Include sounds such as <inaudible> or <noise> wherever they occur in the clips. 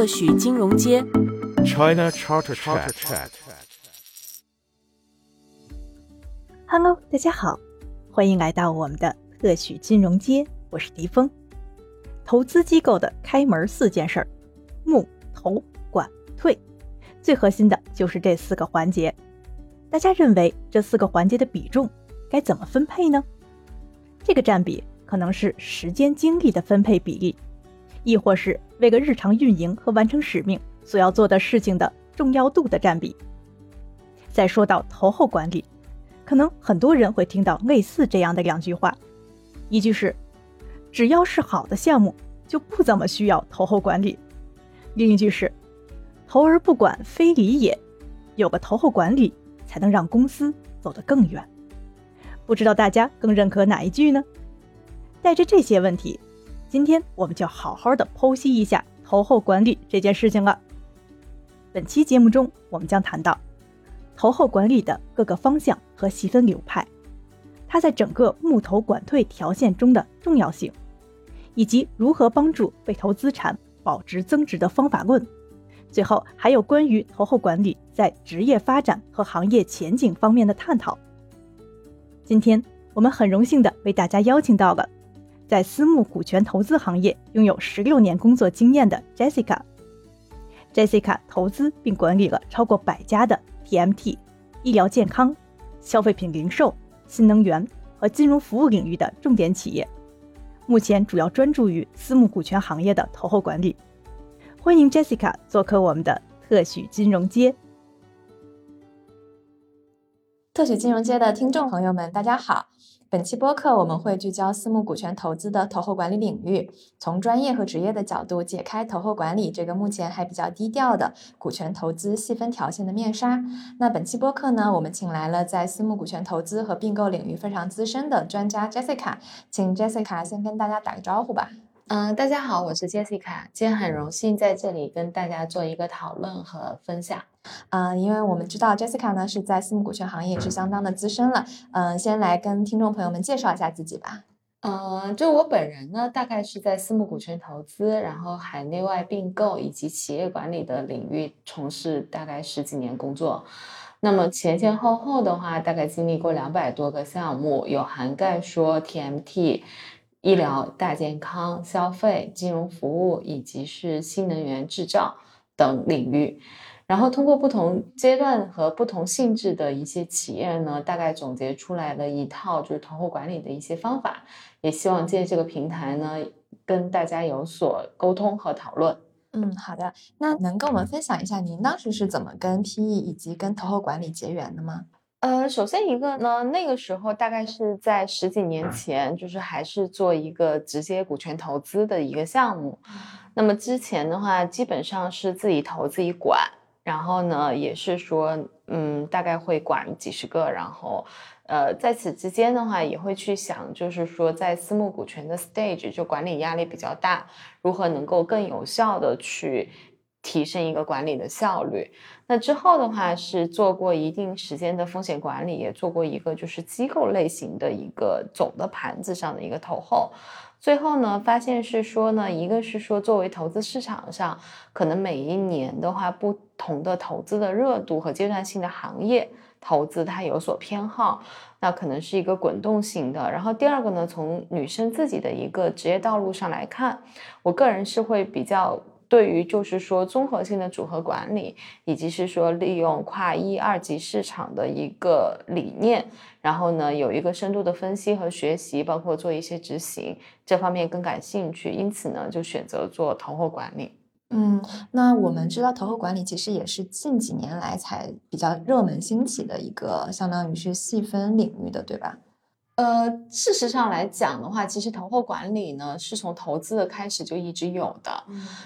特许金融街，China Charter Chat。Hello，大家好，欢迎来到我们的特许金融街，我是迪峰。投资机构的开门四件事儿：募、投、管、退，最核心的就是这四个环节。大家认为这四个环节的比重该怎么分配呢？这个占比可能是时间精力的分配比例，亦或是为个日常运营和完成使命所要做的事情的重要度的占比。再说到投后管理，可能很多人会听到类似这样的两句话：一句是。只要是好的项目，就不怎么需要投后管理。另一句是“投而不管，非礼也”，有个投后管理，才能让公司走得更远。不知道大家更认可哪一句呢？带着这些问题，今天我们就好好的剖析一下投后管理这件事情了。本期节目中，我们将谈到投后管理的各个方向和细分流派。它在整个募投管退条线中的重要性，以及如何帮助被投资产保值增值的方法论。最后还有关于投后管理在职业发展和行业前景方面的探讨。今天我们很荣幸的为大家邀请到了在私募股权投资行业拥有十六年工作经验的 Jessica。Jessica 投资并管理了超过百家的 TMT、医疗健康、消费品零售。新能源和金融服务领域的重点企业，目前主要专注于私募股权行业的投后管理。欢迎 Jessica 做客我们的特许金融街。特许金融街的听众朋友们，大家好。本期播客我们会聚焦私募股权投资的投后管理领域，从专业和职业的角度解开投后管理这个目前还比较低调的股权投资细分条线的面纱。那本期播客呢，我们请来了在私募股权投资和并购领域非常资深的专家 Jessica，请 Jessica 先跟大家打个招呼吧。嗯，大家好，我是 Jessica，今天很荣幸在这里跟大家做一个讨论和分享。嗯，因为我们知道 Jessica 呢是在私募股权行业是相当的资深了。嗯，先来跟听众朋友们介绍一下自己吧。嗯，就我本人呢，大概是在私募股权投资，然后海内外并购以及企业管理的领域从事大概十几年工作。那么前前后后的话，大概经历过两百多个项目，有涵盖说 TMT。医疗、大健康、消费、金融服务，以及是新能源制造等领域，然后通过不同阶段和不同性质的一些企业呢，大概总结出来了一套就是投后管理的一些方法，也希望借这个平台呢，跟大家有所沟通和讨论。嗯，好的，那能跟我们分享一下您当时是怎么跟 PE 以及跟投后管理结缘的吗？呃，首先一个呢，那个时候大概是在十几年前，就是还是做一个直接股权投资的一个项目。那么之前的话，基本上是自己投自己管，然后呢，也是说，嗯，大概会管几十个，然后，呃，在此之间的话，也会去想，就是说，在私募股权的 stage，就管理压力比较大，如何能够更有效的去。提升一个管理的效率。那之后的话是做过一定时间的风险管理，也做过一个就是机构类型的一个总的盘子上的一个投后。最后呢，发现是说呢，一个是说作为投资市场上，可能每一年的话，不同的投资的热度和阶段性的行业投资它有所偏好，那可能是一个滚动型的。然后第二个呢，从女生自己的一个职业道路上来看，我个人是会比较。对于就是说综合性的组合管理，以及是说利用跨一二级市场的一个理念，然后呢有一个深度的分析和学习，包括做一些执行这方面更感兴趣，因此呢就选择做投后管理。嗯，那我们知道投后管理其实也是近几年来才比较热门兴起的一个，相当于是细分领域的，对吧？呃，事实上来讲的话，其实投后管理呢是从投资的开始就一直有的。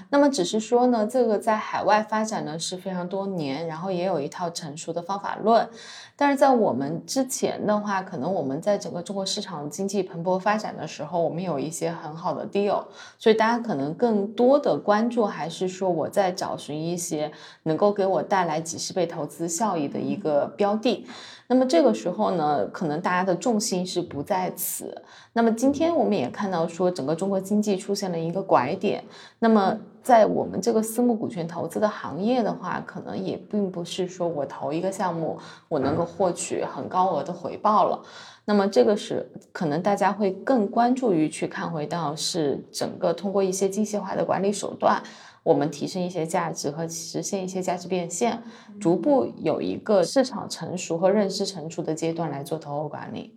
那么只是说呢，这个在海外发展呢是非常多年，然后也有一套成熟的方法论。但是在我们之前的话，可能我们在整个中国市场经济蓬勃发展的时候，我们有一些很好的 deal，所以大家可能更多的关注还是说我在找寻一些能够给我带来几十倍投资效益的一个标的。那么这个时候呢，可能大家的重心是不在此。那么今天我们也看到说，整个中国经济出现了一个拐点。那么在我们这个私募股权投资的行业的话，可能也并不是说我投一个项目，我能够获取很高额的回报了。那么这个是可能大家会更关注于去看回到是整个通过一些精细化的管理手段，我们提升一些价值和实现一些价值变现，逐步有一个市场成熟和认知成熟的阶段来做投后管理。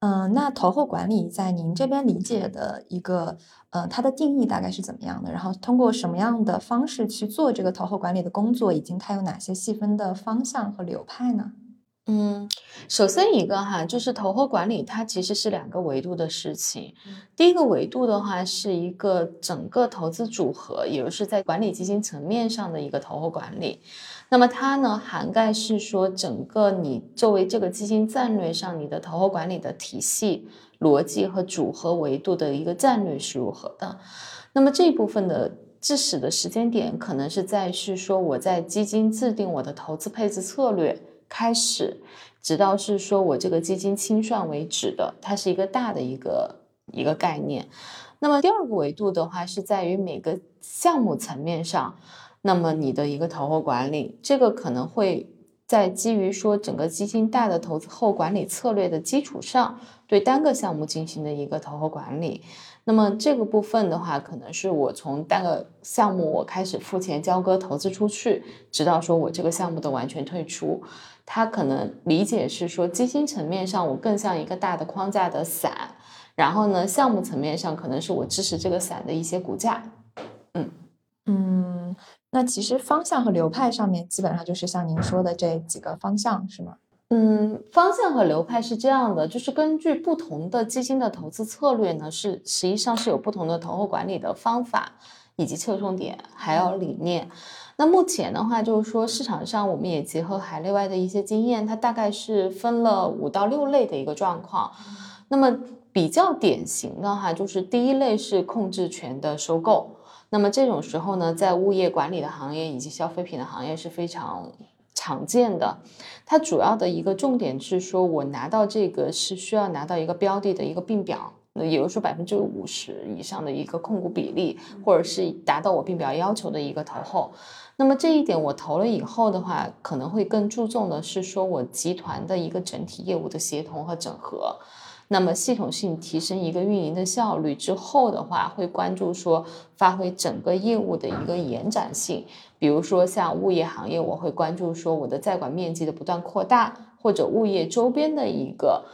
嗯，那投后管理在您这边理解的一个，呃，它的定义大概是怎么样的？然后通过什么样的方式去做这个投后管理的工作，以及它有哪些细分的方向和流派呢？嗯，首先一个哈，就是投后管理，它其实是两个维度的事情。第一个维度的话，是一个整个投资组合，也就是在管理基金层面上的一个投后管理。那么它呢，涵盖是说整个你作为这个基金战略上，你的投后管理的体系、逻辑和组合维度的一个战略是如何的。那么这一部分的致使的时间点，可能是在是说我在基金制定我的投资配置策略。开始，直到是说我这个基金清算为止的，它是一个大的一个一个概念。那么第二个维度的话，是在于每个项目层面上，那么你的一个投后管理，这个可能会在基于说整个基金大的投资后管理策略的基础上，对单个项目进行的一个投后管理。那么这个部分的话，可能是我从单个项目我开始付钱交割投资出去，直到说我这个项目的完全退出。他可能理解是说，基金层面上我更像一个大的框架的伞，然后呢，项目层面上可能是我支持这个伞的一些股价。嗯嗯，那其实方向和流派上面基本上就是像您说的这几个方向，是吗？嗯，方向和流派是这样的，就是根据不同的基金的投资策略呢，是实际上是有不同的投后管理的方法以及侧重点，还有理念。那目前的话，就是说市场上我们也结合海内外的一些经验，它大概是分了五到六类的一个状况。那么比较典型的哈，就是第一类是控制权的收购。那么这种时候呢，在物业管理的行业以及消费品的行业是非常常见的。它主要的一个重点是说，我拿到这个是需要拿到一个标的的一个并表。也就是说，百分之五十以上的一个控股比例，或者是达到我并表要求的一个投后。那么这一点我投了以后的话，可能会更注重的是说我集团的一个整体业务的协同和整合。那么系统性提升一个运营的效率之后的话，会关注说发挥整个业务的一个延展性。比如说像物业行业，我会关注说我的在管面积的不断扩大，或者物业周边的一个。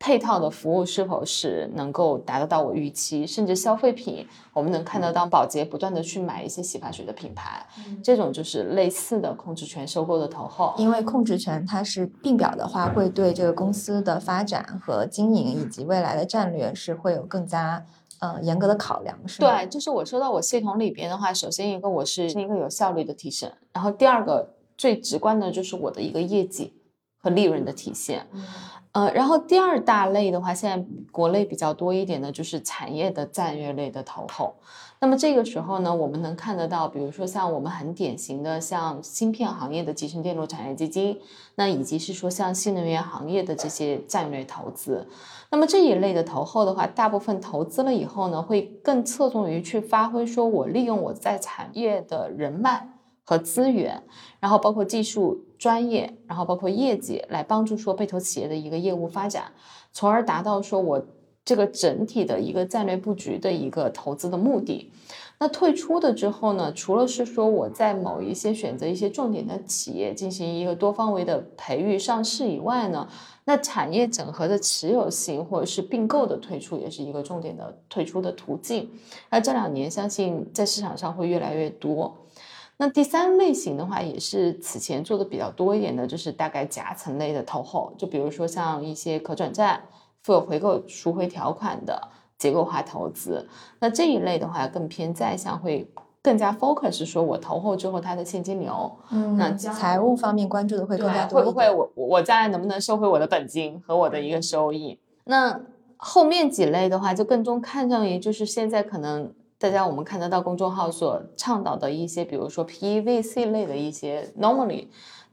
配套的服务是否是能够达得到我预期？甚至消费品，我们能看得到保洁不断的去买一些洗发水的品牌，这种就是类似的控制权收购的投后。因为控制权它是并表的话，会对这个公司的发展和经营以及未来的战略是会有更加呃严格的考量，是对，就是我说到我系统里边的话，首先一个我是一个有效率的提升，然后第二个最直观的就是我的一个业绩和利润的体现。呃，然后第二大类的话，现在国内比较多一点的就是产业的战略类的投后。那么这个时候呢，我们能看得到，比如说像我们很典型的像芯片行业的集成电路产业基金，那以及是说像新能源行业的这些战略投资。那么这一类的投后的话，大部分投资了以后呢，会更侧重于去发挥，说我利用我在产业的人脉。和资源，然后包括技术专业，然后包括业绩，来帮助说被投企业的一个业务发展，从而达到说我这个整体的一个战略布局的一个投资的目的。那退出的之后呢，除了是说我在某一些选择一些重点的企业进行一个多方位的培育上市以外呢，那产业整合的持有性或者是并购的退出也是一个重点的退出的途径。那这两年相信在市场上会越来越多。那第三类型的话，也是此前做的比较多一点的，就是大概夹层类的投后，就比如说像一些可转债、富有回购赎回条款的结构化投资。那这一类的话，更偏在向，会更加 focus 说，我投后之后它的现金流，嗯，那财务方面关注的会更加多会不会我我将来能不能收回我的本金和我的一个收益？那后面几类的话，就更中看上于就是现在可能。大家我们看得到公众号所倡导的一些，比如说 PEVC 类的一些 normally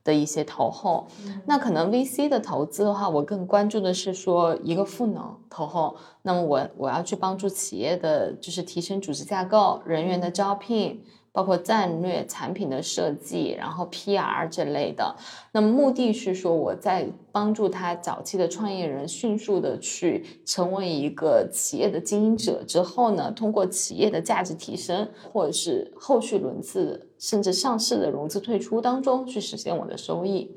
的一些投后。那可能 VC 的投资的话，我更关注的是说一个赋能投后。那么我我要去帮助企业的就是提升组织架构、人员的招聘。包括战略产品的设计，然后 PR 这类的，那么目的是说我在帮助他早期的创业人迅速的去成为一个企业的经营者之后呢，通过企业的价值提升，或者是后续轮次甚至上市的融资退出当中去实现我的收益。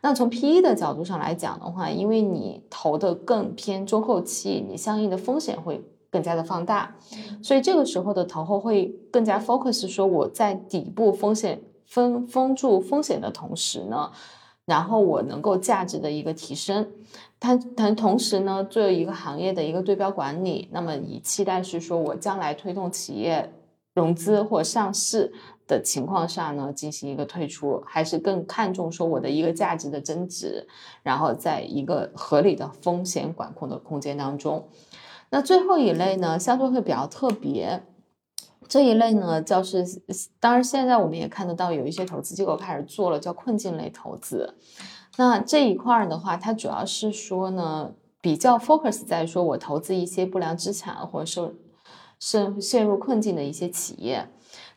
那从 PE 的角度上来讲的话，因为你投的更偏中后期，你相应的风险会。更加的放大，所以这个时候的投后会更加 focus，说我在底部风险封封住风险的同时呢，然后我能够价值的一个提升，它它同时呢作为一个行业的一个对标管理，那么以期待是说我将来推动企业融资或上市的情况下呢进行一个退出，还是更看重说我的一个价值的增值，然后在一个合理的风险管控的空间当中。那最后一类呢，相对会比较特别。这一类呢，叫是，当然现在我们也看得到有一些投资机构开始做了叫困境类投资。那这一块儿的话，它主要是说呢，比较 focus 在说我投资一些不良资产或者受陷陷入困境的一些企业。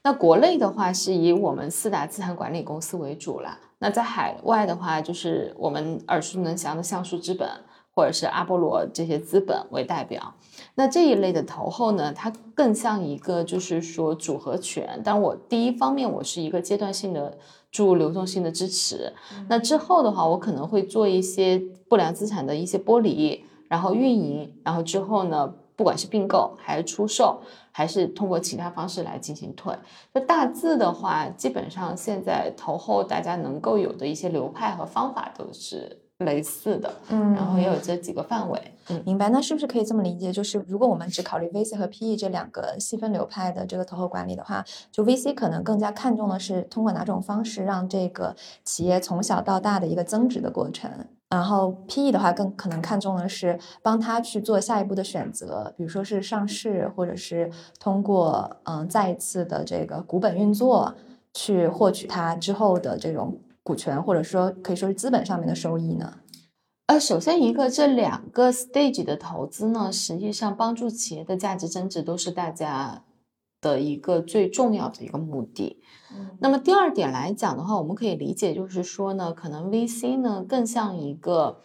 那国内的话是以我们四大资产管理公司为主了。那在海外的话，就是我们耳熟能详的橡树资本。或者是阿波罗这些资本为代表，那这一类的投后呢，它更像一个就是说组合拳。但我第一方面我是一个阶段性的注入流动性的支持，那之后的话，我可能会做一些不良资产的一些剥离，然后运营，然后之后呢，不管是并购还是出售，还是通过其他方式来进行退。那大致的话，基本上现在投后大家能够有的一些流派和方法都是。类似的，嗯，然后也有这几个范围，嗯，明白。那是不是可以这么理解？就是如果我们只考虑 VC 和 PE 这两个细分流派的这个投后管理的话，就 VC 可能更加看重的是通过哪种方式让这个企业从小到大的一个增值的过程，然后 PE 的话更可能看重的是帮他去做下一步的选择，比如说是上市，或者是通过嗯再一次的这个股本运作去获取它之后的这种。股权，或者说可以说是资本上面的收益呢？呃，首先一个这两个 stage 的投资呢，实际上帮助企业的价值增值都是大家的一个最重要的一个目的。那么第二点来讲的话，我们可以理解就是说呢，可能 VC 呢更像一个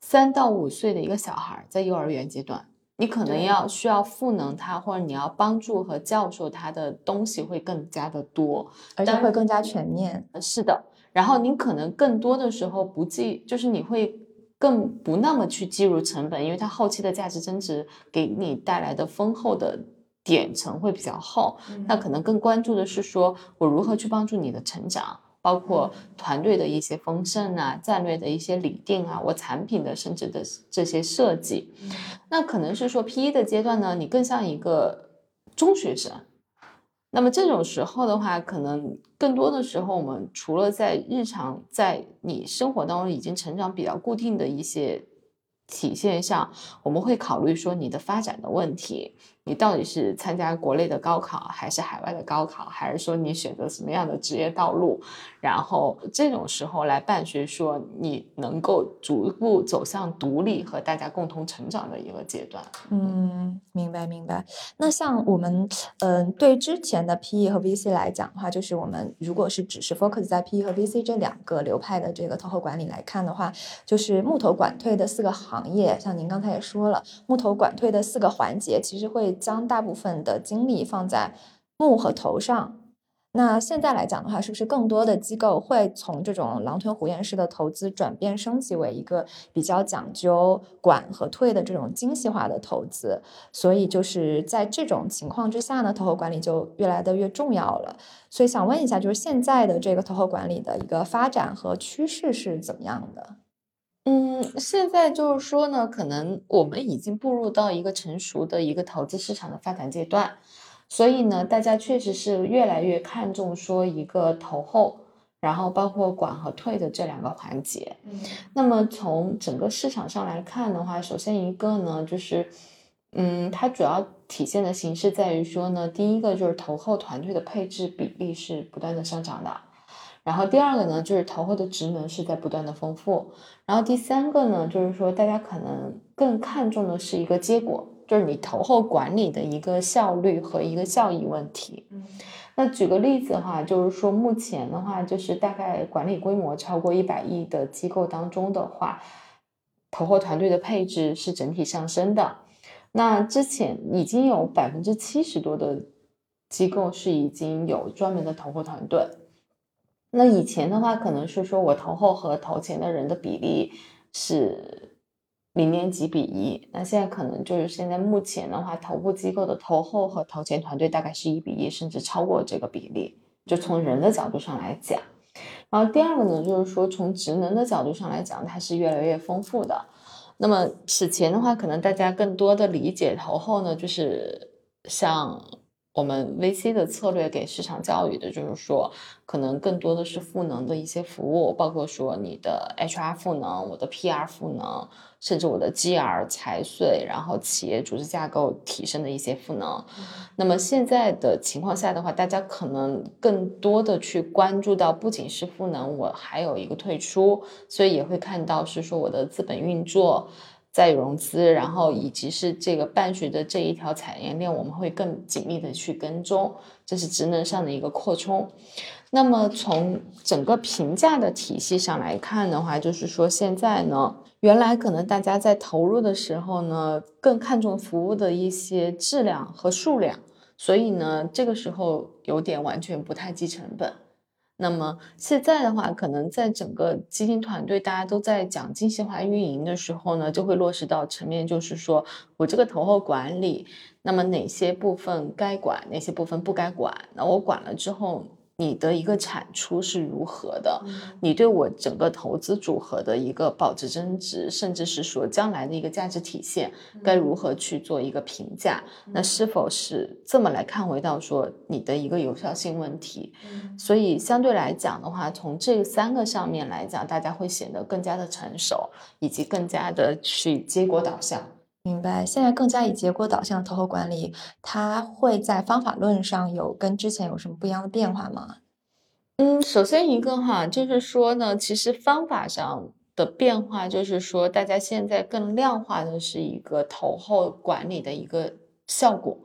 三到五岁的一个小孩，在幼儿园阶段，你可能要需要赋能他，或者你要帮助和教授他的东西会更加的多，而且会更加全面。是的。然后你可能更多的时候不计，就是你会更不那么去计入成本，因为它后期的价值增值给你带来的丰厚的点层会比较厚。那可能更关注的是说我如何去帮助你的成长，包括团队的一些丰盛啊，战略的一些理定啊，我产品的甚至的这些设计。那可能是说 P 一的阶段呢，你更像一个中学生。那么这种时候的话，可能更多的时候，我们除了在日常在你生活当中已经成长比较固定的一些体现上，我们会考虑说你的发展的问题。你到底是参加国内的高考，还是海外的高考，还是说你选择什么样的职业道路？然后这种时候来办学，说你能够逐步走向独立和大家共同成长的一个阶段。嗯，明白明白。那像我们，嗯，对之前的 PE 和 VC 来讲的话，就是我们如果是只是 focus 在 PE 和 VC 这两个流派的这个投后管理来看的话，就是木头管退的四个行业，像您刚才也说了，木头管退的四个环节，其实会。将大部分的精力放在木和头上。那现在来讲的话，是不是更多的机构会从这种狼吞虎咽式的投资转变升级为一个比较讲究管和退的这种精细化的投资？所以就是在这种情况之下呢，投后管理就越来的越重要了。所以想问一下，就是现在的这个投后管理的一个发展和趋势是怎么样的？嗯，现在就是说呢，可能我们已经步入到一个成熟的一个投资市场的发展阶段，所以呢，大家确实是越来越看重说一个投后，然后包括管和退的这两个环节。嗯，那么从整个市场上来看的话，首先一个呢，就是，嗯，它主要体现的形式在于说呢，第一个就是投后团队的配置比例是不断的上涨的。然后第二个呢，就是投后的职能是在不断的丰富。然后第三个呢，就是说大家可能更看重的是一个结果，就是你投后管理的一个效率和一个效益问题。嗯那举个例子的话，就是说目前的话，就是大概管理规模超过一百亿的机构当中的话，投后团队的配置是整体上升的。那之前已经有百分之七十多的机构是已经有专门的投后团队。那以前的话，可能是说我投后和投前的人的比例是零点几比一，那现在可能就是现在目前的话，头部机构的投后和投前团队大概是一比一，甚至超过这个比例。就从人的角度上来讲，然后第二个呢，就是说从职能的角度上来讲，它是越来越丰富的。那么此前的话，可能大家更多的理解投后呢，就是像我们 VC 的策略给市场教育的，就是说可能更多的是赋能的一些服务，包括说你的 HR 赋能、我的 PR 赋能，甚至我的 GR 财税，然后企业组织架构提升的一些赋能。那么现在的情况下的话，大家可能更多的去关注到，不仅是赋能，我还有一个退出，所以也会看到是说我的资本运作。再融资，然后以及是这个伴随着这一条产业链，我们会更紧密的去跟踪，这是职能上的一个扩充。那么从整个评价的体系上来看的话，就是说现在呢，原来可能大家在投入的时候呢，更看重服务的一些质量和数量，所以呢，这个时候有点完全不太计成本。那么现在的话，可能在整个基金团队大家都在讲精细化运营的时候呢，就会落实到层面，就是说我这个投后管理，那么哪些部分该管，哪些部分不该管，那我管了之后。你的一个产出是如何的？你对我整个投资组合的一个保值增值，甚至是说将来的一个价值体现，该如何去做一个评价？那是否是这么来看回到说你的一个有效性问题？所以相对来讲的话，从这三个上面来讲，大家会显得更加的成熟，以及更加的去结果导向。明白，现在更加以结果导向的投后管理，它会在方法论上有跟之前有什么不一样的变化吗？嗯，首先一个哈，就是说呢，其实方法上的变化，就是说大家现在更量化的是一个投后管理的一个效果，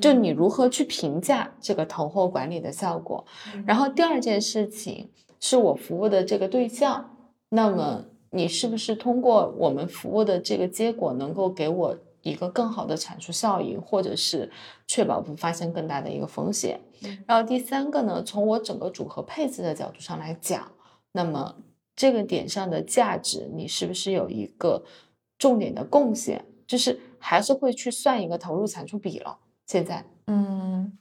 就你如何去评价这个投后管理的效果。然后第二件事情是我服务的这个对象，那么。你是不是通过我们服务的这个结果，能够给我一个更好的产出效应，或者是确保不发生更大的一个风险？然后第三个呢，从我整个组合配置的角度上来讲，那么这个点上的价值，你是不是有一个重点的贡献？就是还是会去算一个投入产出比了。现在，嗯，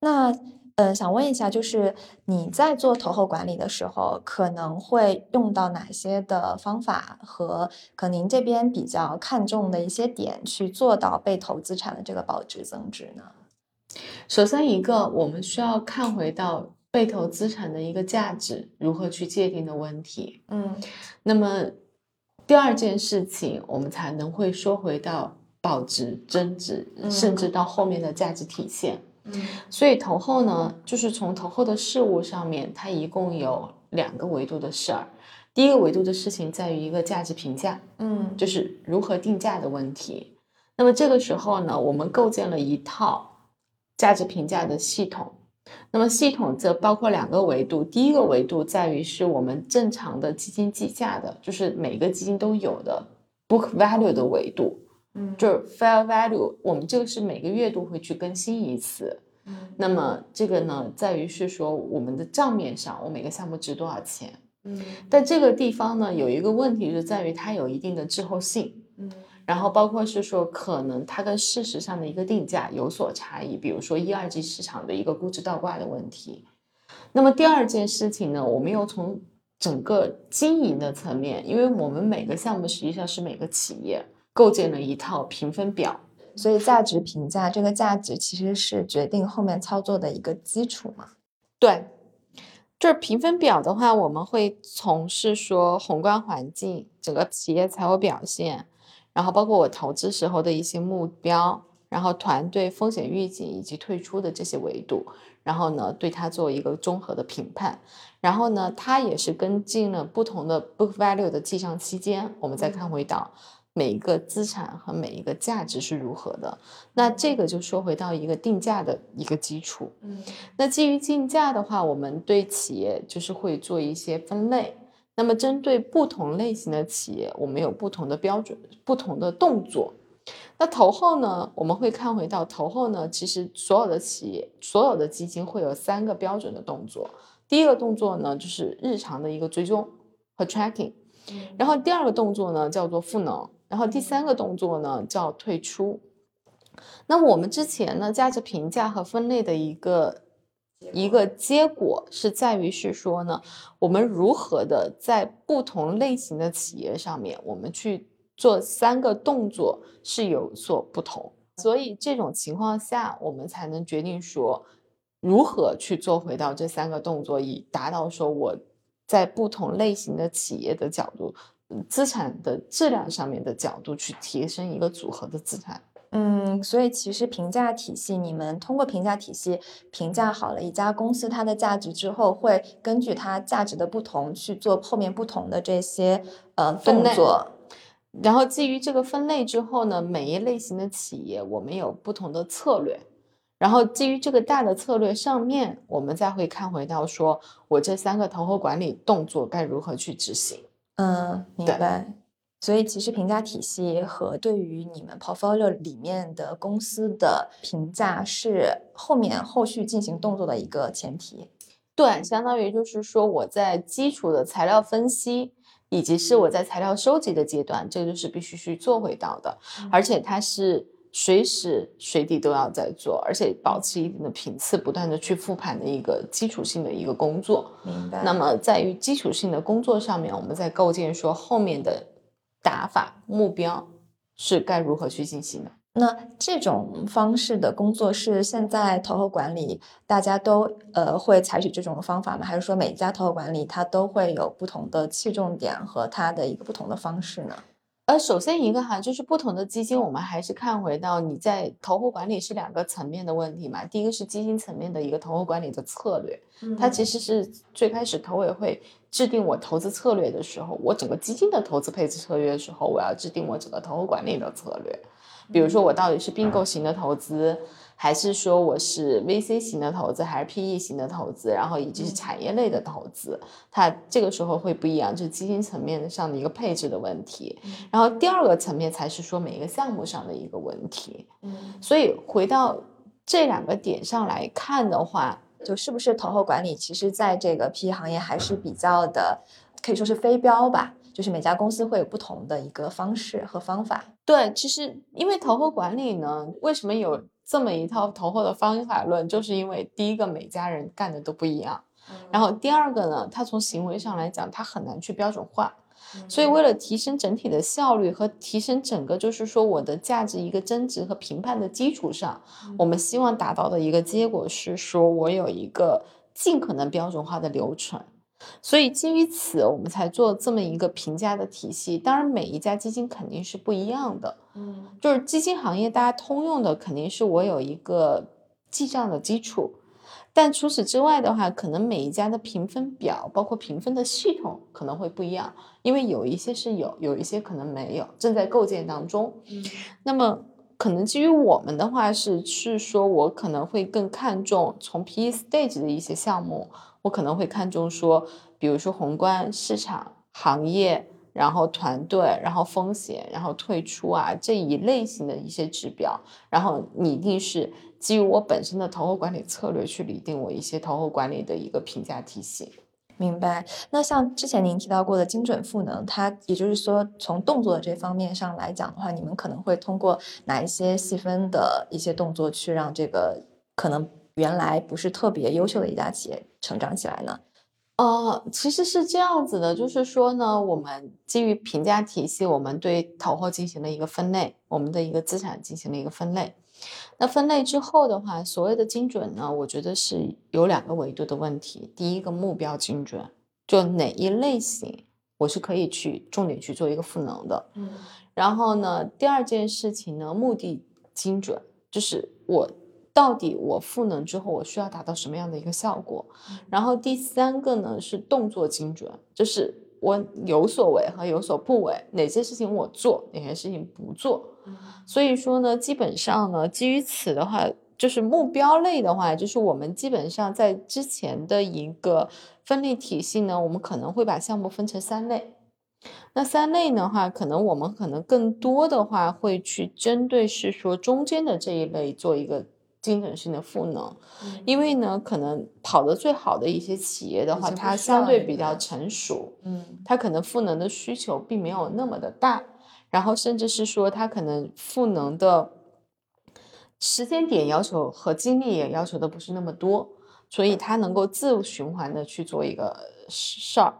那。嗯，想问一下，就是你在做投后管理的时候，可能会用到哪些的方法和可您这边比较看重的一些点，去做到被投资产的这个保值增值呢？首先，一个我们需要看回到被投资产的一个价值如何去界定的问题。嗯，那么第二件事情，我们才能会说回到保值增值，甚至到后面的价值体现。嗯，所以投后呢，就是从投后的事物上面，它一共有两个维度的事儿。第一个维度的事情在于一个价值评价，嗯，就是如何定价的问题。那么这个时候呢，我们构建了一套价值评价的系统。那么系统则包括两个维度，第一个维度在于是我们正常的基金计价的，就是每个基金都有的 book value 的维度。嗯，就是 fair value，我们这个是每个月都会去更新一次。嗯，那么这个呢，在于是说我们的账面上，我每个项目值多少钱。嗯，但这个地方呢，有一个问题就在于它有一定的滞后性。嗯，然后包括是说可能它跟事实上的一个定价有所差异，比如说一二级市场的一个估值倒挂的问题。那么第二件事情呢，我们又从整个经营的层面，因为我们每个项目实际上是每个企业。构建了一套评分表，所以价值评价这个价值其实是决定后面操作的一个基础嘛？对，就是评分表的话，我们会从事说宏观环境、整个企业财务表现，然后包括我投资时候的一些目标，然后团队风险预警以及退出的这些维度，然后呢对它做一个综合的评判，然后呢它也是跟进了不同的 book value 的计账期间，我们再看回到。每一个资产和每一个价值是如何的？那这个就说回到一个定价的一个基础。嗯，那基于定价的话，我们对企业就是会做一些分类。那么针对不同类型的企业，我们有不同的标准、不同的动作。那投后呢，我们会看回到投后呢，其实所有的企业、所有的基金会有三个标准的动作。第一个动作呢，就是日常的一个追踪和 tracking。然后第二个动作呢，叫做赋能。然后第三个动作呢叫退出。那我们之前呢价值评价和分类的一个一个结果是在于是说呢，我们如何的在不同类型的企业上面，我们去做三个动作是有所不同。所以这种情况下，我们才能决定说如何去做回到这三个动作，以达到说我在不同类型的企业的角度。资产的质量上面的角度去提升一个组合的资产。嗯，所以其实评价体系，你们通过评价体系评价好了一家公司它的价值之后，会根据它价值的不同去做后面不同的这些呃动作。然后基于这个分类之后呢，每一类型的企业我们有不同的策略。然后基于这个大的策略上面，我们再会看回到说我这三个投后管理动作该如何去执行。嗯，明白。所以其实评价体系和对于你们 portfolio 里面的公司的评价是后面后续进行动作的一个前提。对，相当于就是说我在基础的材料分析，以及是我在材料收集的阶段，这个就是必须去做回到的，而且它是。随时随地都要在做，而且保持一定的频次，不断的去复盘的一个基础性的一个工作。明白。那么在于基础性的工作上面，我们在构建说后面的打法目标是该如何去进行的。那这种方式的工作是现在投后管理大家都呃会采取这种方法吗？还是说每一家投后管理它都会有不同的器重点和它的一个不同的方式呢？呃，首先一个哈，就是不同的基金，我们还是看回到你在投后管理是两个层面的问题嘛。第一个是基金层面的一个投后管理的策略，它其实是最开始投委会制定我投资策略的时候，我整个基金的投资配置策略的时候，我要制定我整个投后管理的策略。比如说我到底是并购型的投资。还是说我是 VC 型的投资，还是 PE 型的投资，然后以及是产业类的投资，它这个时候会不一样，就是基金层面上的一个配置的问题。然后第二个层面才是说每一个项目上的一个问题。嗯，所以回到这两个点上来看的话，就是不是投后管理，其实在这个 PE 行业还是比较的，可以说是非标吧。就是每家公司会有不同的一个方式和方法。对，其实因为投后管理呢，为什么有？这么一套投后的方法论，就是因为第一个每家人干的都不一样，然后第二个呢，他从行为上来讲，他很难去标准化，所以为了提升整体的效率和提升整个就是说我的价值一个增值和评判的基础上，我们希望达到的一个结果是说我有一个尽可能标准化的流程。所以基于此，我们才做这么一个评价的体系。当然，每一家基金肯定是不一样的。嗯，就是基金行业大家通用的，肯定是我有一个记账的基础。但除此之外的话，可能每一家的评分表，包括评分的系统可能会不一样，因为有一些是有，有一些可能没有，正在构建当中。嗯，那么可能基于我们的话是是说，我可能会更看重从 PE stage 的一些项目。我可能会看重说，比如说宏观市场、行业，然后团队，然后风险，然后退出啊这一类型的一些指标，然后拟定是基于我本身的投后管理策略去拟定我一些投后管理的一个评价体系。明白。那像之前您提到过的精准赋能，它也就是说从动作这方面上来讲的话，你们可能会通过哪一些细分的一些动作去让这个可能。原来不是特别优秀的一家企业成长起来呢？呃，其实是这样子的，就是说呢，我们基于评价体系，我们对投后进行了一个分类，我们的一个资产进行了一个分类。那分类之后的话，所谓的精准呢，我觉得是有两个维度的问题。第一个目标精准，就哪一类型我是可以去重点去做一个赋能的。嗯。然后呢，第二件事情呢，目的精准，就是我。到底我赋能之后，我需要达到什么样的一个效果？然后第三个呢是动作精准，就是我有所为和有所不为，哪些事情我做，哪些事情不做。所以说呢，基本上呢，基于此的话，就是目标类的话，就是我们基本上在之前的一个分类体系呢，我们可能会把项目分成三类。那三类的话，可能我们可能更多的话会去针对是说中间的这一类做一个。精准性的赋能，因为呢，可能跑得最好的一些企业的话，它相对比较成熟，嗯，它可能赋能的需求并没有那么的大，然后甚至是说它可能赋能的时间点要求和精力也要求的不是那么多，所以它能够自循环的去做一个事儿。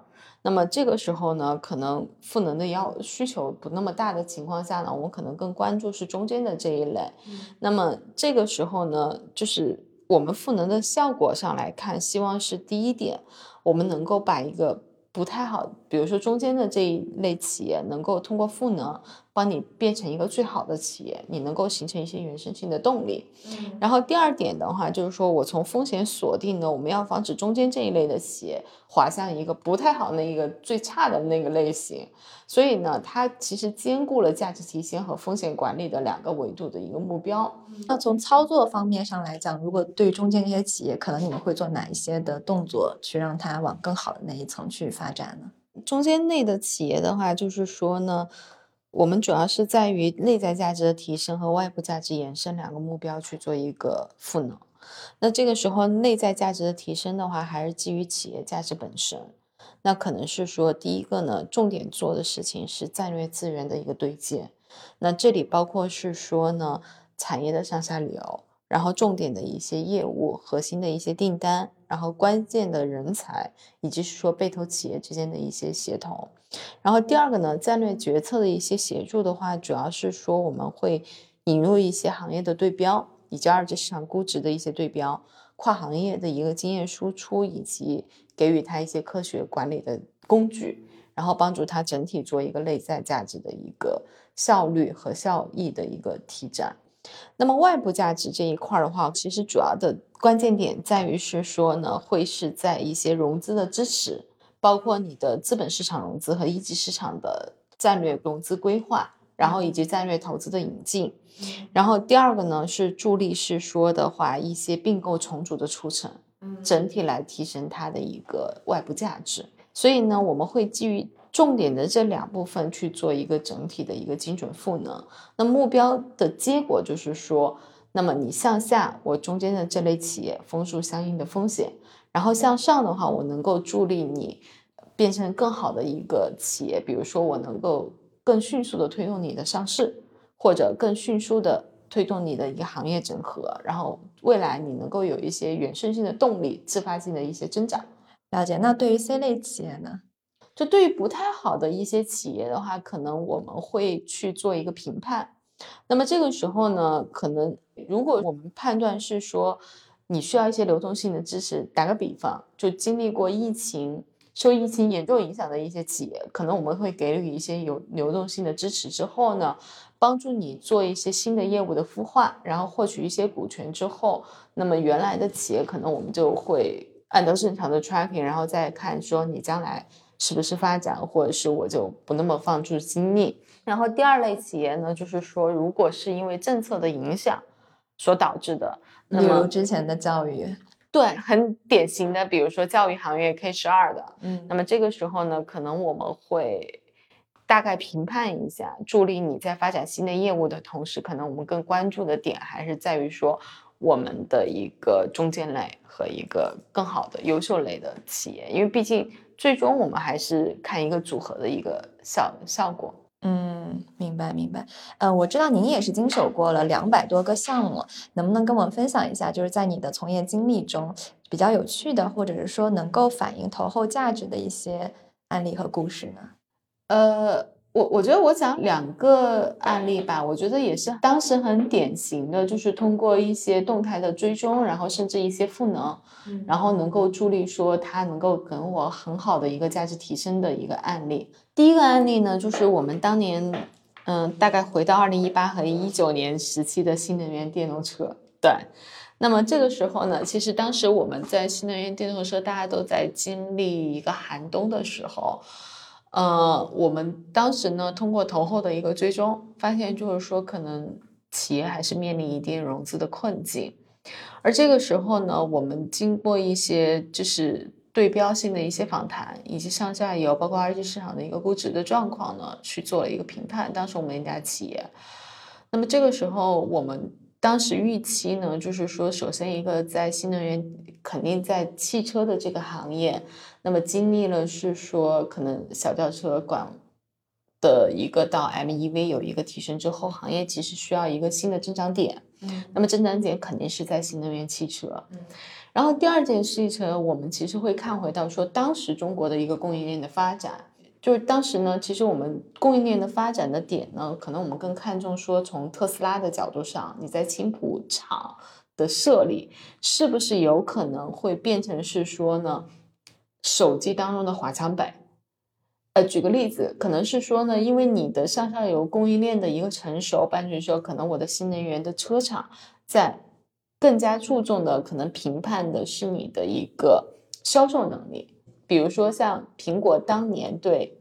那么这个时候呢，可能赋能的要需求不那么大的情况下呢，我们可能更关注是中间的这一类。那么这个时候呢，就是我们赋能的效果上来看，希望是第一点，我们能够把一个不太好，比如说中间的这一类企业，能够通过赋能。帮你变成一个最好的企业，你能够形成一些原生性的动力。然后第二点的话，就是说我从风险锁定呢，我们要防止中间这一类的企业滑向一个不太好的一个最差的那个类型。所以呢，它其实兼顾了价值提升和风险管理的两个维度的一个目标。那从操作方面上来讲，如果对于中间这些企业，可能你们会做哪一些的动作，去让它往更好的那一层去发展呢？中间内的企业的话，就是说呢。我们主要是在于内在价值的提升和外部价值延伸两个目标去做一个赋能。那这个时候，内在价值的提升的话，还是基于企业价值本身。那可能是说，第一个呢，重点做的事情是战略资源的一个对接。那这里包括是说呢，产业的上下游，然后重点的一些业务、核心的一些订单，然后关键的人才，以及是说被投企业之间的一些协同。然后第二个呢，战略决策的一些协助的话，主要是说我们会引入一些行业的对标，以及二级市场估值的一些对标，跨行业的一个经验输出，以及给予他一些科学管理的工具，然后帮助他整体做一个内在价值的一个效率和效益的一个提展。那么外部价值这一块的话，其实主要的关键点在于是说呢，会是在一些融资的支持。包括你的资本市场融资和一级市场的战略融资规划，然后以及战略投资的引进，然后第二个呢是助力是说的话一些并购重组的促成，整体来提升它的一个外部价值。所以呢，我们会基于重点的这两部分去做一个整体的一个精准赋能。那目标的结果就是说，那么你向下，我中间的这类企业封住相应的风险。然后向上的话，我能够助力你变成更好的一个企业，比如说我能够更迅速的推动你的上市，或者更迅速的推动你的一个行业整合，然后未来你能够有一些原生性的动力，自发性的一些增长。了解。那对于 C 类企业呢？就对于不太好的一些企业的话，可能我们会去做一个评判。那么这个时候呢，可能如果我们判断是说。你需要一些流动性的支持。打个比方，就经历过疫情、受疫情严重影响的一些企业，可能我们会给予一些有流动性的支持之后呢，帮助你做一些新的业务的孵化，然后获取一些股权之后，那么原来的企业可能我们就会按照正常的 tracking，然后再看说你将来是不是发展，或者是我就不那么放注精力。然后第二类企业呢，就是说如果是因为政策的影响所导致的。那么之前的教育，对，很典型的，比如说教育行业 K 十二的，嗯，那么这个时候呢，可能我们会大概评判一下，助力你在发展新的业务的同时，可能我们更关注的点还是在于说我们的一个中间类和一个更好的优秀类的企业，因为毕竟最终我们还是看一个组合的一个效效果。嗯，明白明白。呃，我知道您也是经手过了两百多个项目，能不能跟我们分享一下，就是在你的从业经历中比较有趣的，或者是说能够反映投后价值的一些案例和故事呢？呃，我我觉得我讲两个案例吧，我觉得也是当时很典型的，就是通过一些动态的追踪，然后甚至一些赋能，然后能够助力说它能够给我很好的一个价值提升的一个案例。第一个案例呢，就是我们当年，嗯，大概回到二零一八和一九年时期的新能源电动车，对，那么这个时候呢，其实当时我们在新能源电动车大家都在经历一个寒冬的时候，呃，我们当时呢通过投后的一个追踪，发现就是说可能企业还是面临一定融资的困境，而这个时候呢，我们经过一些就是对标性的一些访谈，以及上下游包括二级市场的一个估值的状况呢，去做了一个评判。当时我们一家企业，那么这个时候我们。当时预期呢，就是说，首先一个在新能源，肯定在汽车的这个行业，那么经历了是说，可能小轿车管的一个到 MEV 有一个提升之后，行业其实需要一个新的增长点。嗯，那么增长点肯定是在新能源汽车。嗯，然后第二件事情，我们其实会看回到说，当时中国的一个供应链的发展。就是当时呢，其实我们供应链的发展的点呢，可能我们更看重说，从特斯拉的角度上，你在青浦厂的设立，是不是有可能会变成是说呢，手机当中的华强北？呃，举个例子，可能是说呢，因为你的上下游供应链的一个成熟，伴随说，可能我的新能源的车厂在更加注重的，可能评判的是你的一个销售能力。比如说像苹果当年对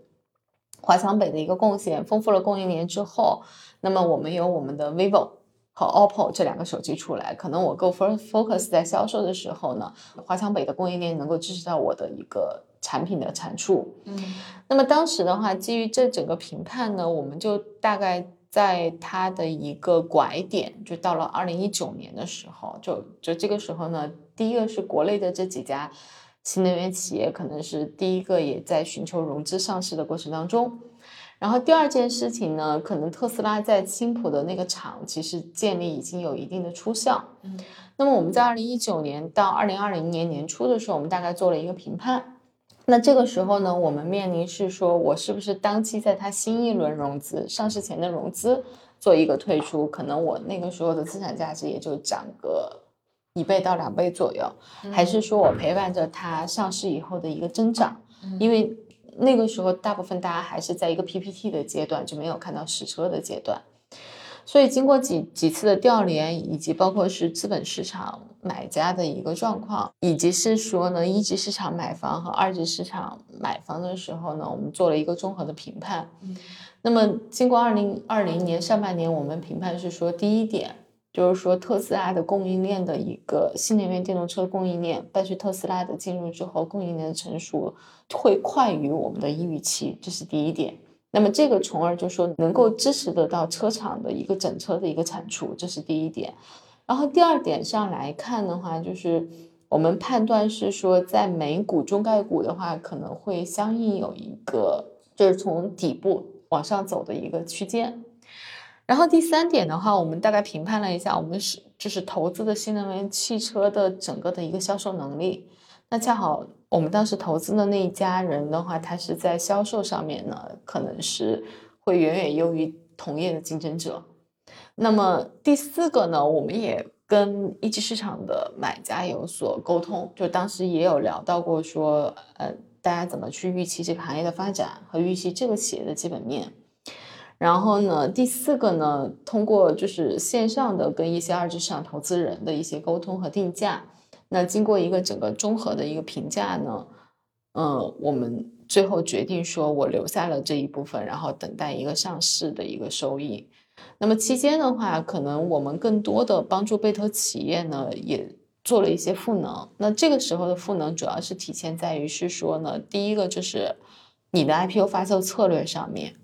华强北的一个贡献，丰富了供应链之后，那么我们有我们的 vivo 和 oppo 这两个手机出来，可能我 go for focus 在销售的时候呢，华强北的供应链能够支持到我的一个产品的产出。嗯，那么当时的话，基于这整个评判呢，我们就大概在它的一个拐点，就到了二零一九年的时候，就就这个时候呢，第一个是国内的这几家。新能源企业可能是第一个也在寻求融资上市的过程当中，然后第二件事情呢，可能特斯拉在青浦的那个厂其实建立已经有一定的出效。嗯，那么我们在二零一九年到二零二零年年初的时候，我们大概做了一个评判。那这个时候呢，我们面临是说我是不是当期在它新一轮融资上市前的融资做一个退出，可能我那个时候的资产价值也就涨个。一倍到两倍左右，还是说我陪伴着它上市以后的一个增长？因为那个时候大部分大家还是在一个 PPT 的阶段，就没有看到实车的阶段。所以经过几几次的调研，以及包括是资本市场买家的一个状况，以及是说呢一级市场买房和二级市场买房的时候呢，我们做了一个综合的评判。那么经过二零二零年上半年，我们评判是说第一点。就是说，特斯拉的供应链的一个新能源电动车供应链，伴随特斯拉的进入之后，供应链的成熟会快于我们的预期，这是第一点。那么这个从而就说能够支持得到车厂的一个整车的一个产出，这是第一点。然后第二点上来看的话，就是我们判断是说，在美股中概股的话，可能会相应有一个就是从底部往上走的一个区间。然后第三点的话，我们大概评判了一下，我们是就是投资的新能源汽车的整个的一个销售能力。那恰好我们当时投资的那一家人的话，他是在销售上面呢，可能是会远远优于同业的竞争者。那么第四个呢，我们也跟一级市场的买家有所沟通，就当时也有聊到过说，呃，大家怎么去预期这个行业的发展和预期这个企业的基本面。然后呢，第四个呢，通过就是线上的跟一些二级市场投资人的一些沟通和定价，那经过一个整个综合的一个评价呢，嗯，我们最后决定说，我留下了这一部分，然后等待一个上市的一个收益。那么期间的话，可能我们更多的帮助贝投企业呢，也做了一些赋能。那这个时候的赋能，主要是体现在于是说呢，第一个就是你的 IPO 发售策略上面。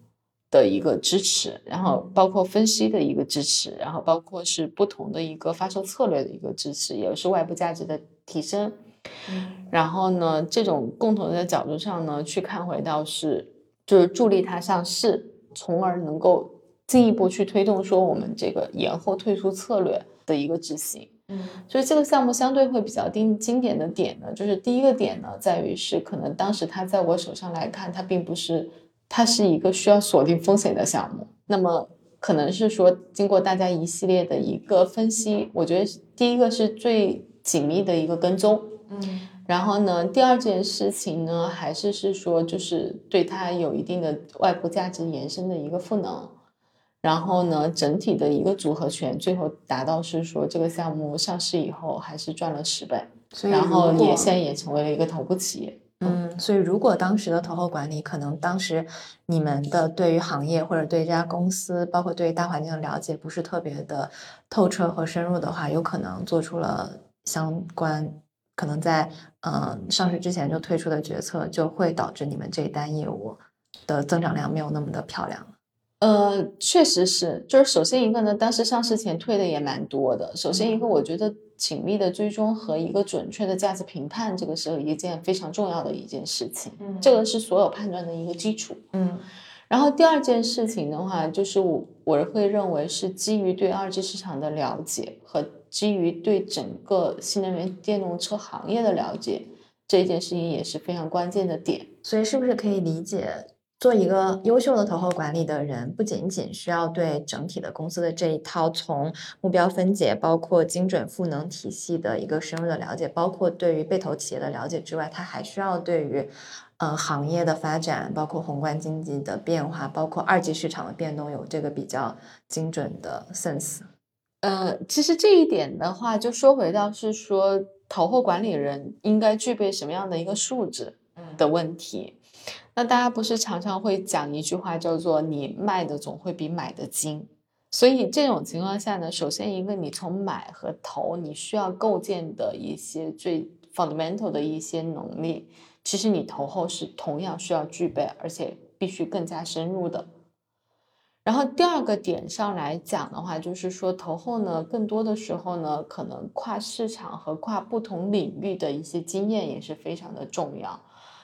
的一个支持，然后包括分析的一个支持，然后包括是不同的一个发售策略的一个支持，也是外部价值的提升。然后呢，这种共同的角度上呢，去看回到是就是助力它上市，从而能够进一步去推动说我们这个延后退出策略的一个执行。嗯，所以这个项目相对会比较经经典的点呢，就是第一个点呢，在于是可能当时它在我手上来看，它并不是。它是一个需要锁定风险的项目，那么可能是说经过大家一系列的一个分析，我觉得第一个是最紧密的一个跟踪，嗯，然后呢，第二件事情呢，还是是说就是对它有一定的外部价值延伸的一个赋能，然后呢，整体的一个组合拳最后达到是说这个项目上市以后还是赚了十倍，然后也现在也成为了一个头部企业。嗯，所以如果当时的投后管理，可能当时你们的对于行业或者对这家公司，包括对于大环境的了解不是特别的透彻和深入的话，有可能做出了相关，可能在嗯、呃上市之前就推出的决策，就会导致你们这一单业务的增长量没有那么的漂亮了。呃，确实是，就是首先一个呢，当时上市前退的也蛮多的。首先一个，我觉得紧密的追踪和一个准确的价值评判，这个是一件非常重要的一件事情，嗯这个是所有判断的一个基础。嗯然后第二件事情的话，就是我我会认为是基于对二级市场的了解和基于对整个新能源电动车行业的了解，这一件事情也是非常关键的点。所以是不是可以理解，做一个优秀的投后管理的人，不仅仅需要对整体的公司的这一套从目标分解，包括精准赋能体系的一个深入的了解，包括对于被投企业的了解之外，他还需要对于呃行业的发展，包括宏观经济的变化，包括二级市场的变动，有这个比较精准的 sense。呃，其实这一点的话，就说回到是说投后管理人应该具备什么样的一个素质的问题。那大家不是常常会讲一句话叫做“你卖的总会比买的精”，所以这种情况下呢，首先一个你从买和投，你需要构建的一些最 fundamental 的一些能力，其实你投后是同样需要具备，而且必须更加深入的。然后第二个点上来讲的话，就是说投后呢，更多的时候呢，可能跨市场和跨不同领域的一些经验也是非常的重要，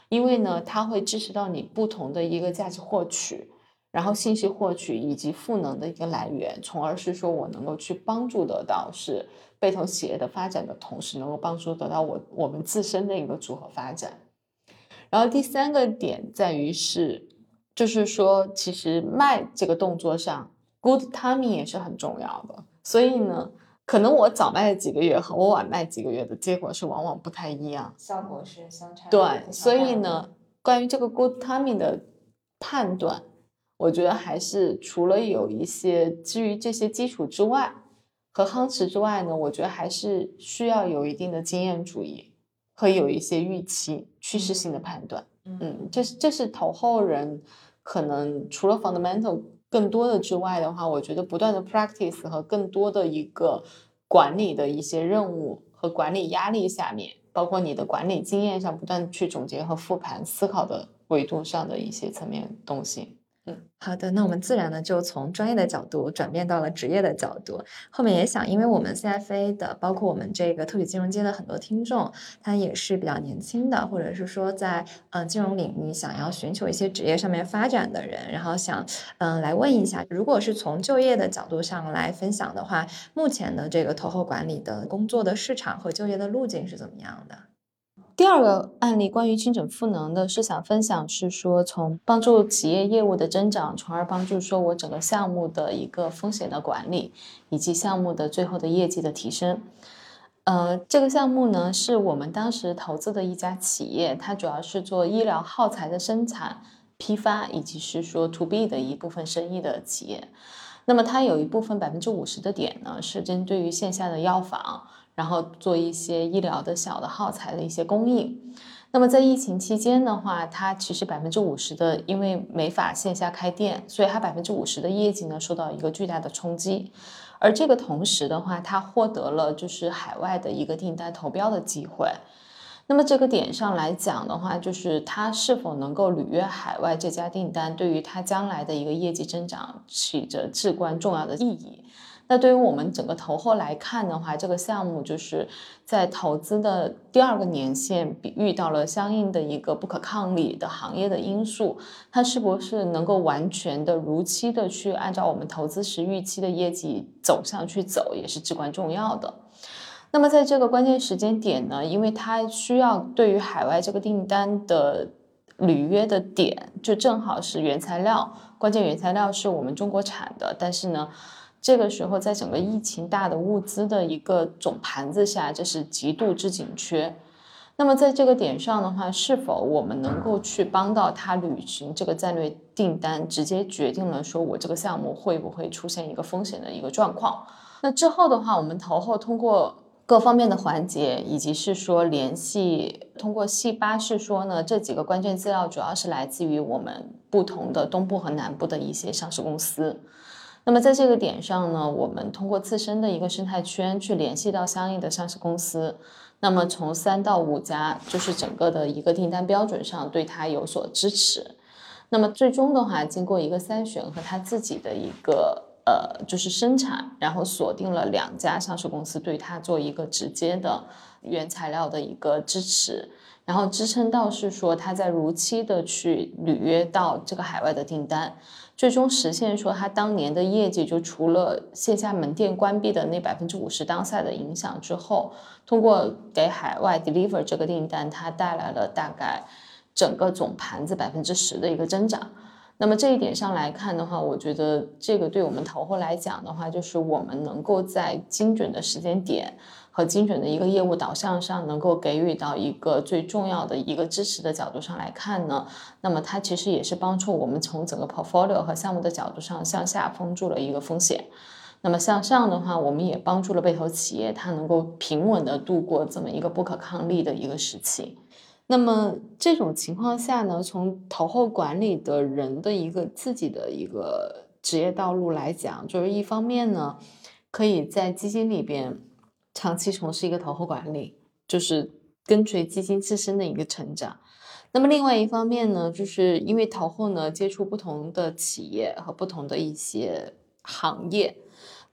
因为呢，它会支持到你不同的一个价值获取，然后信息获取以及赋能的一个来源，从而是说我能够去帮助得到是被投企业的发展的同时，能够帮助得到我我们自身的一个组合发展。然后第三个点在于是。就是说，其实卖这个动作上，good timing 也是很重要的。所以呢，可能我早卖几个月和我晚卖几个月的结果是往往不太一样。效果是相差对，所以呢，关于这个 good timing 的判断，我觉得还是除了有一些基于这些基础之外和夯实之外呢，我觉得还是需要有一定的经验主义和有一些预期趋势性的判断。嗯，这是这是投后人可能除了 fundamental 更多的之外的话，我觉得不断的 practice 和更多的一个管理的一些任务和管理压力下面，包括你的管理经验上不断去总结和复盘思考的维度上的一些层面东西。嗯好的，那我们自然呢就从专业的角度转变到了职业的角度。后面也想，因为我们 CFA 的，包括我们这个特许金融街的很多听众，他也是比较年轻的，或者是说在嗯、呃金融领域想要寻求一些职业上面发展的人，然后想嗯、来问一下，如果是从就业的角度上来分享的话，目前的这个投后管理的工作的市场和就业的路径是怎么样的？第二个案例关于精准赋能的是想分享，是说从帮助企业业务的增长，从而帮助说我整个项目的一个风险的管理，以及项目的最后的业绩的提升。呃，这个项目呢是我们当时投资的一家企业，它主要是做医疗耗材的生产、批发，以及是说 to B 的一部分生意的企业。那么它有一部分百分之五十的点呢是针对于线下的药房。然后做一些医疗的小的耗材的一些供应。那么在疫情期间的话，它其实百分之五十的，因为没法线下开店，所以它百分之五十的业绩呢受到一个巨大的冲击。而这个同时的话，它获得了就是海外的一个订单投标的机会。那么这个点上来讲的话，就是它是否能够履约海外这家订单，对于它将来的一个业绩增长起着至关重要的意义。那对于我们整个投后来看的话，这个项目就是在投资的第二个年限遇到了相应的一个不可抗力的行业的因素，它是不是能够完全的如期的去按照我们投资时预期的业绩走向去走，也是至关重要的。那么在这个关键时间点呢，因为它需要对于海外这个订单的履约的点，就正好是原材料，关键原材料是我们中国产的，但是呢。这个时候，在整个疫情大的物资的一个总盘子下，这是极度之紧缺。那么在这个点上的话，是否我们能够去帮到他履行这个战略订单，直接决定了说我这个项目会不会出现一个风险的一个状况？那之后的话，我们投后通过各方面的环节，以及是说联系，通过细八是说呢，这几个关键资料主要是来自于我们不同的东部和南部的一些上市公司。那么在这个点上呢，我们通过自身的一个生态圈去联系到相应的上市公司。那么从三到五家，就是整个的一个订单标准上对它有所支持。那么最终的话，经过一个筛选和他自己的一个呃，就是生产，然后锁定了两家上市公司对他做一个直接的原材料的一个支持，然后支撑到是说他在如期的去履约到这个海外的订单。最终实现说，他当年的业绩就除了线下门店关闭的那百分之五十当赛的影响之后，通过给海外 deliver 这个订单，它带来了大概整个总盘子百分之十的一个增长。那么这一点上来看的话，我觉得这个对我们投后来讲的话，就是我们能够在精准的时间点。和精准的一个业务导向上，能够给予到一个最重要的一个支持的角度上来看呢，那么它其实也是帮助我们从整个 portfolio 和项目的角度上向下封住了一个风险。那么向上的话，我们也帮助了被投企业，它能够平稳的度过这么一个不可抗力的一个时期。那么这种情况下呢，从投后管理的人的一个自己的一个职业道路来讲，就是一方面呢，可以在基金里边。长期从事一个投后管理，就是跟随基金自身的一个成长。那么另外一方面呢，就是因为投后呢接触不同的企业和不同的一些行业，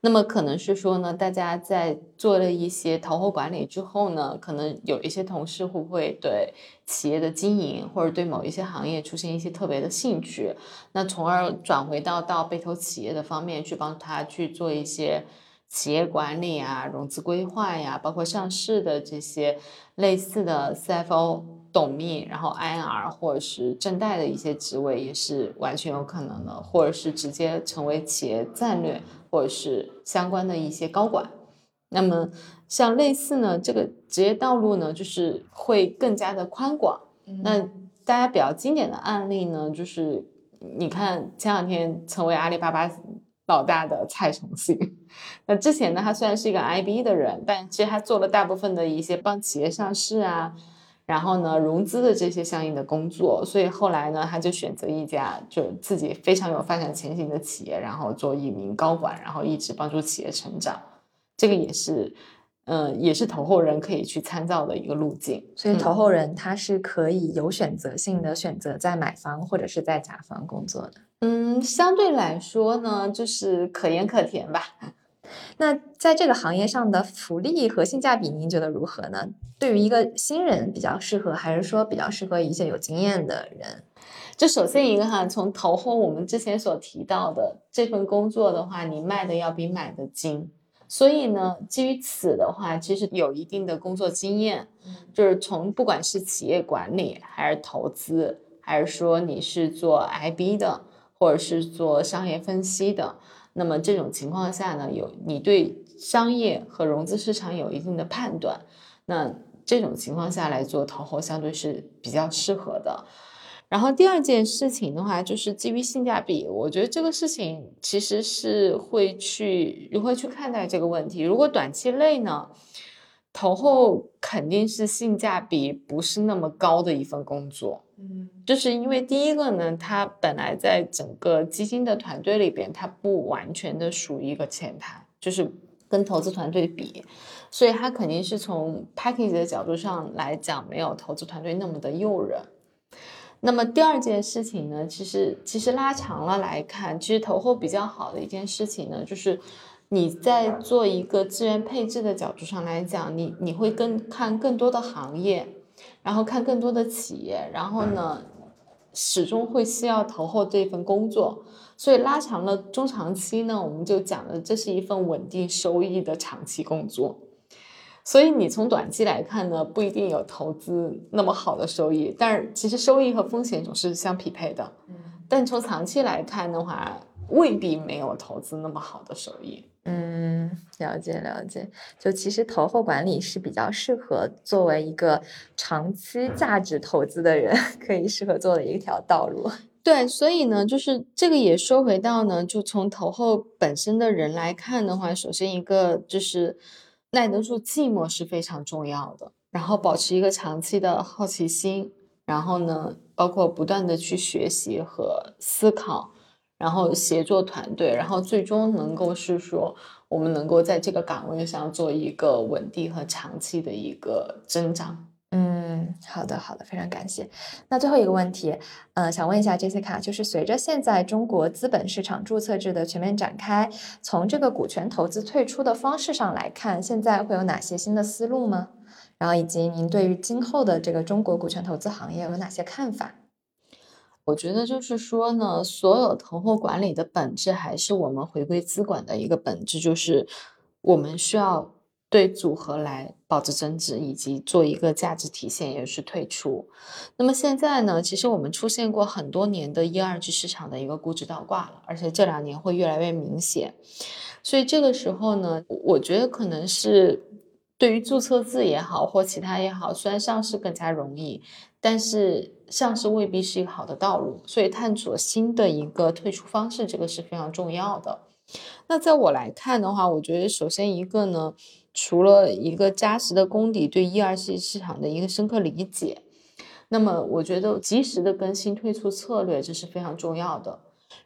那么可能是说呢，大家在做了一些投后管理之后呢，可能有一些同事会不会对企业的经营或者对某一些行业出现一些特别的兴趣，那从而转回到到被投企业的方面去帮他去做一些。企业管理啊，融资规划呀，包括上市的这些类似的 CFO、董秘，然后 IR 或者是正贷的一些职位也是完全有可能的，或者是直接成为企业战略或者是相关的一些高管。那么像类似呢，这个职业道路呢，就是会更加的宽广。那大家比较经典的案例呢，就是你看前两天成为阿里巴巴。老大的蔡崇信，那之前呢，他虽然是一个 IB 的人，但其实他做了大部分的一些帮企业上市啊，然后呢融资的这些相应的工作，所以后来呢，他就选择一家就自己非常有发展前景的企业，然后做一名高管，然后一直帮助企业成长，这个也是。嗯，也是投后人可以去参照的一个路径。所以投后人他是可以有选择性的选择在买方或者是在甲方工作的。嗯，相对来说呢，就是可盐可甜吧。<laughs> 那在这个行业上的福利和性价比，您觉得如何呢？对于一个新人比较适合，还是说比较适合一些有经验的人？就首先一个哈，从投后我们之前所提到的这份工作的话，你卖的要比买的精。所以呢，基于此的话，其实有一定的工作经验，就是从不管是企业管理，还是投资，还是说你是做 IB 的，或者是做商业分析的，那么这种情况下呢，有你对商业和融资市场有一定的判断，那这种情况下来做投后，相对是比较适合的。然后第二件事情的话，就是基于性价比，我觉得这个事情其实是会去如何去看待这个问题。如果短期内呢，投后肯定是性价比不是那么高的一份工作，嗯，就是因为第一个呢，它本来在整个基金的团队里边，它不完全的属于一个前台，就是跟投资团队比，所以它肯定是从 package 的角度上来讲，没有投资团队那么的诱人。那么第二件事情呢，其实其实拉长了来看，其实投后比较好的一件事情呢，就是你在做一个资源配置的角度上来讲，你你会更看更多的行业，然后看更多的企业，然后呢，始终会需要投后这份工作，所以拉长了中长期呢，我们就讲的这是一份稳定收益的长期工作。所以你从短期来看呢，不一定有投资那么好的收益，但是其实收益和风险总是相匹配的。嗯，但从长期来看的话，未必没有投资那么好的收益。嗯，了解了解。就其实投后管理是比较适合作为一个长期价值投资的人 <laughs> 可以适合做的一条道路。对，所以呢，就是这个也说回到呢，就从投后本身的人来看的话，首先一个就是耐得住寂寞是非常重要的，然后保持一个长期的好奇心，然后呢，包括不断的去学习和思考。然后协作团队，然后最终能够是说，我们能够在这个岗位上做一个稳定和长期的一个增长。嗯，好的，好的，非常感谢。那最后一个问题，呃，想问一下 Jessica，就是随着现在中国资本市场注册制的全面展开，从这个股权投资退出的方式上来看，现在会有哪些新的思路吗？然后以及您对于今后的这个中国股权投资行业有哪些看法？我觉得就是说呢，所有投后管理的本质还是我们回归资管的一个本质，就是我们需要对组合来保值增值，以及做一个价值体现，也是退出。那么现在呢，其实我们出现过很多年的一二级市场的一个估值倒挂了，而且这两年会越来越明显。所以这个时候呢，我觉得可能是对于注册制也好，或其他也好，虽然上市更加容易。但是上市未必是一个好的道路，所以探索新的一个退出方式，这个是非常重要的。那在我来看的话，我觉得首先一个呢，除了一个扎实的功底，对一二线市场的一个深刻理解，那么我觉得及时的更新退出策略，这是非常重要的。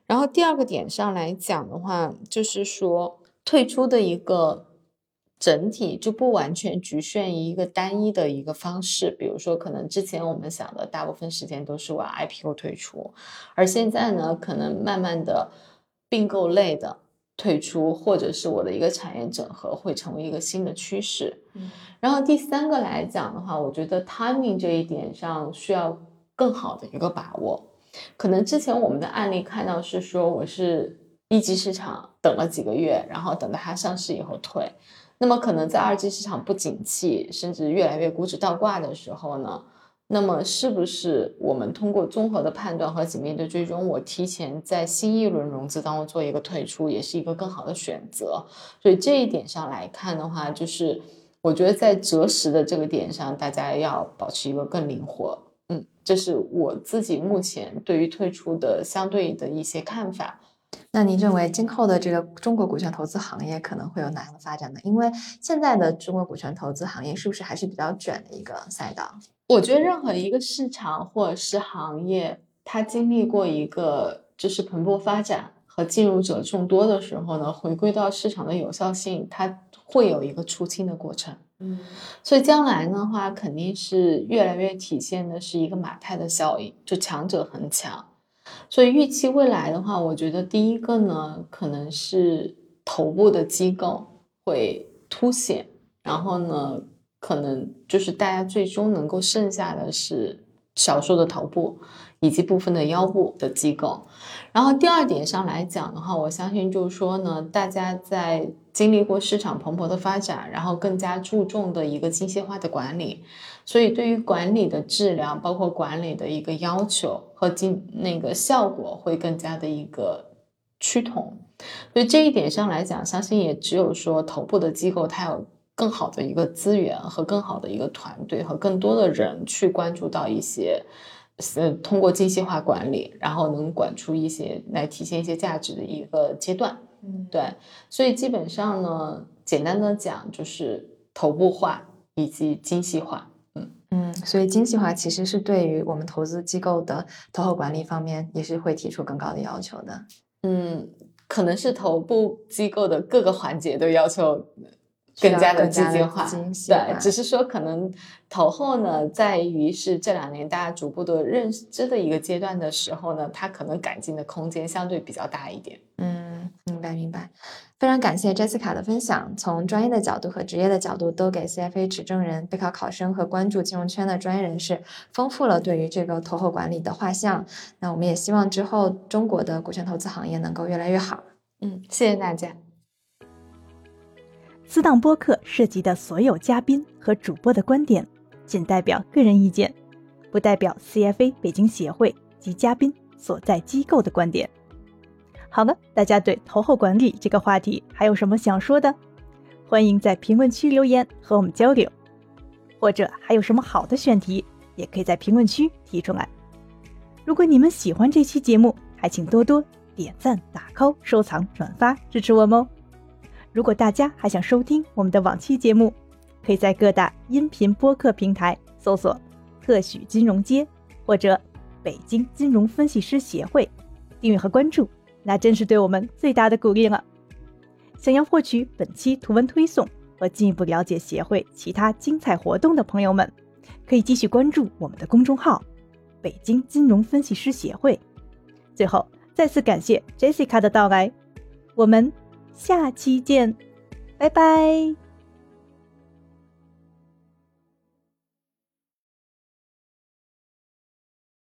然后第二个点上来讲的话，就是说退出的一个。整体就不完全局限于一个单一的一个方式，比如说，可能之前我们想的大部分时间都是往 IPO 退出，而现在呢，可能慢慢的并购类的退出，或者是我的一个产业整合会成为一个新的趋势。嗯，然后第三个来讲的话，我觉得 timing 这一点上需要更好的一个把握。可能之前我们的案例看到是说，我是一级市场等了几个月，然后等到它上市以后退。那么可能在二级市场不景气，甚至越来越股指倒挂的时候呢，那么是不是我们通过综合的判断和紧密的追踪，我提前在新一轮融资当中做一个退出，也是一个更好的选择。所以这一点上来看的话，就是我觉得在择时的这个点上，大家要保持一个更灵活。嗯，这是我自己目前对于退出的相对的一些看法。那您认为今后的这个中国股权投资行业可能会有哪样的发展呢？因为现在的中国股权投资行业是不是还是比较卷的一个赛道？我觉得任何一个市场或者是行业，它经历过一个就是蓬勃发展和进入者众多的时候呢，回归到市场的有效性，它会有一个出清的过程。嗯，所以将来的话，肯定是越来越体现的是一个马太的效应，就强者恒强。所以预期未来的话，我觉得第一个呢，可能是头部的机构会凸显，然后呢，可能就是大家最终能够剩下的是少数的头部以及部分的腰部的机构。然后第二点上来讲的话，我相信就是说呢，大家在经历过市场蓬勃的发展，然后更加注重的一个精细化的管理。所以，对于管理的质量，包括管理的一个要求和经那个效果，会更加的一个趋同。所以这一点上来讲，相信也只有说头部的机构，它有更好的一个资源和更好的一个团队和更多的人去关注到一些，呃，通过精细化管理，然后能管出一些来体现一些价值的一个阶段。嗯，对。所以基本上呢，简单的讲就是头部化以及精细化。嗯嗯，所以精细化其实是对于我们投资机构的投后管理方面也是会提出更高的要求的。嗯，可能是头部机构的各个环节都要求更加的精细化。对，只是说可能投后呢，在于是这两年大家逐步的认知的一个阶段的时候呢，它可能改进的空间相对比较大一点。嗯，明白明白。非常感谢 Jessica 的分享，从专业的角度和职业的角度，都给 CFA 持证人、备考考生和关注金融圈的专业人士丰富了对于这个投后管理的画像。那我们也希望之后中国的股权投资行业能够越来越好。嗯，谢谢大家。四档播客涉及的所有嘉宾和主播的观点，仅代表个人意见，不代表 CFA 北京协会及嘉宾所在机构的观点。好了，大家对投后管理这个话题还有什么想说的？欢迎在评论区留言和我们交流，或者还有什么好的选题，也可以在评论区提出来。如果你们喜欢这期节目，还请多多点赞、打 call、收藏、转发支持我们哦。如果大家还想收听我们的往期节目，可以在各大音频播客平台搜索“特许金融街”或者“北京金融分析师协会”，订阅和关注，那真是对我们最大的鼓励了。想要获取本期图文推送和进一步了解协会其他精彩活动的朋友们，可以继续关注我们的公众号“北京金融分析师协会”。最后，再次感谢 Jessica 的到来，我们下期见，拜拜。